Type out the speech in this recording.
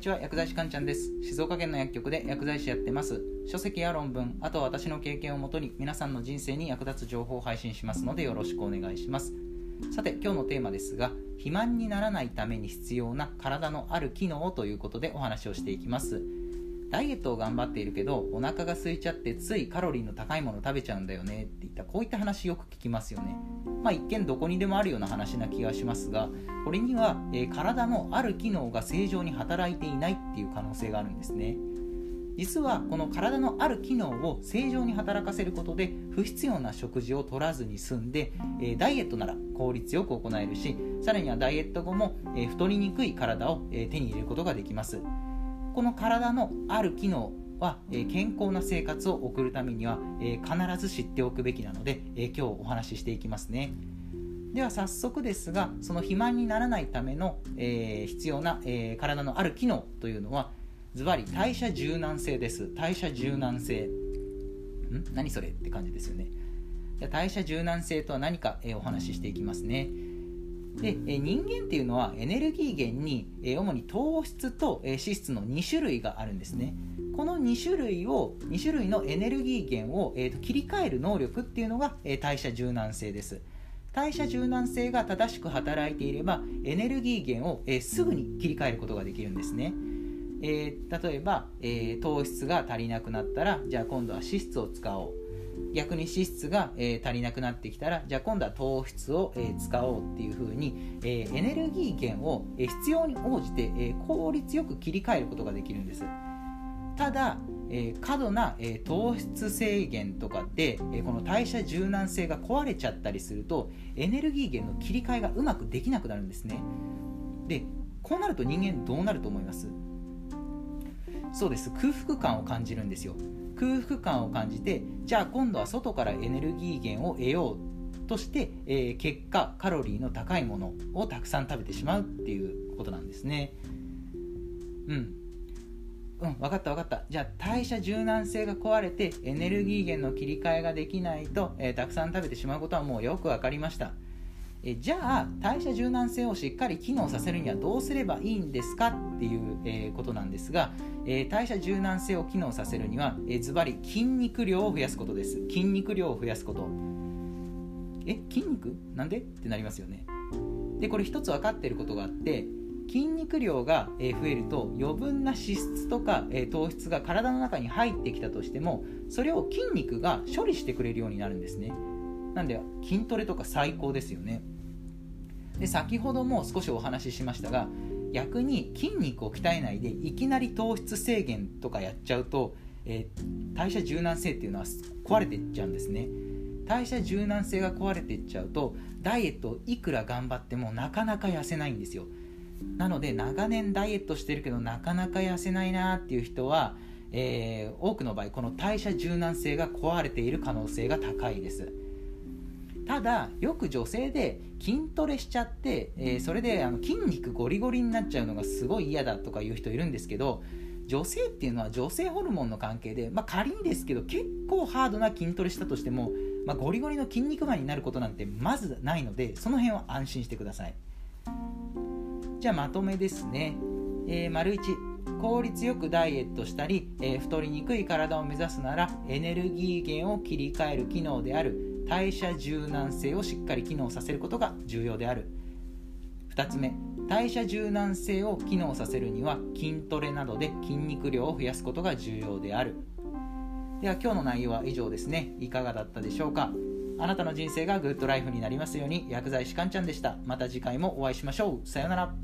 にちは薬剤師かんちゃんです。静岡県の薬局で薬剤師やってます。書籍や論文あとは私の経験をもとに皆さんの人生に役立つ情報を配信しますのでよろしくお願いします。さて今日のテーマですが肥満にならないために必要な体のある機能ということでお話をしていきます。ダイエットを頑張っているけどお腹が空いちゃってついカロリーの高いもの食べちゃうんだよね。っていった。こういった話よく聞きますよね。まあ一見どこにでもあるような話な気がしますがこれには、えー、体のある機能が正常に働いていないっていう可能性があるんですね。実はこの体のある機能を正常に働かせることで不必要な食事を取らずに済んで、ダイエットなら効率よく行えるしさらにはダイエット後も、太りにくい体を、手に入れることができます。この体のある機能は、え健康な生活を送るためには、え必ず知っておくべきなので、え今日お話ししていきますね。では早速ですがその肥満にならないための、えー、必要な、えー、体のある機能というのはズバリ代謝柔軟性です。代謝柔軟性。ん？何それ？って感じですよね。代謝柔軟性とは何か、えー、お話ししていきますね。で、人間っていうのはエネルギー源に、主に糖質と、脂質の2種類があるんですね。この2種類を2種類のエネルギー源を、えーと、切り替える能力っていうのが、え代謝柔軟性です。代謝柔軟性が正しく働いていればエネルギー源を、えー、すぐに切り替えることができるんですね、えー、例えば、え、糖質が足りなくなったらじゃあ今度は脂質を使おう。逆に脂質が、えー、足りなくなってきたらじゃあ今度は糖質を、えー、使おうっていうふうに、えー、エネルギー源を、え必要に応じて、え効率よく切り替えることができるんです。ただ、え過度な、え糖質制限とかで、えこの代謝柔軟性が壊れちゃったりするとエネルギー源の切り替えがうまくできなくなるんですね。でこうなると人間どうなると思います？そうです。空腹感を感じるんですよ。空腹感を感じてじゃあ今度は外からエネルギー源を得ようとして、えー、結果カロリーの高いものをたくさん食べてしまうっていうことなんですね。うん。うん分かった分かった。じゃあ代謝柔軟性が壊れてエネルギー源の切り替えができないと、えー、たくさん食べてしまうことはもうよく分かりました。えじゃあ代謝柔軟性をしっかり機能させるにはどうすればいいんですかっていう、え、ことなんですが、え、代謝柔軟性を機能させるには、えー、ズバリ筋肉量を増やすことです。筋肉量を増やすこと。え筋肉？なんで？ってなりますよね。でこれ一つ分かっていることがあって筋肉量が増えると余分な脂質とか糖質が体の中に入ってきたとしてもそれを筋肉が処理してくれるようになるんですね。なんで筋トレとか最高ですよね。で先ほども少しお話ししましたが逆に筋肉を鍛えないでいきなり糖質制限とかやっちゃうと、えー、代謝柔軟性っていうのは壊れていっちゃうんですね。代謝柔軟性が壊れていっちゃうとダイエットをいくら頑張ってもなかなか痩せないんですよ。なので長年ダイエットしてるけどなかなか痩せないなっていう人は、えー、多くの場合この代謝柔軟性が壊れている可能性が高いです。ただよく女性で筋トレしちゃって、えー、それであの筋肉ゴリゴリになっちゃうのがすごい嫌だとかいう人いるんですけど女性っていうのは女性ホルモンの関係で、まあ、仮にですけど結構ハードな筋トレしたとしても、まあ、ゴリゴリの筋肉マンになることなんてまずないのでその辺は安心してください。じゃあまとめですね、えー、丸1効率よくダイエットしたり、えー、太りにくい体を目指すならエネルギー源を切り替える機能である代謝柔軟性をしっかり機能させることが重要である。2つ目代謝柔軟性を機能させるには筋トレなどで筋肉量を増やすことが重要である。では今日の内容は以上ですね。いかがだったでしょうか。あなたの人生がグッドライフになりますように薬剤師かんちゃんでした。また次回もお会いしましょう。さようなら。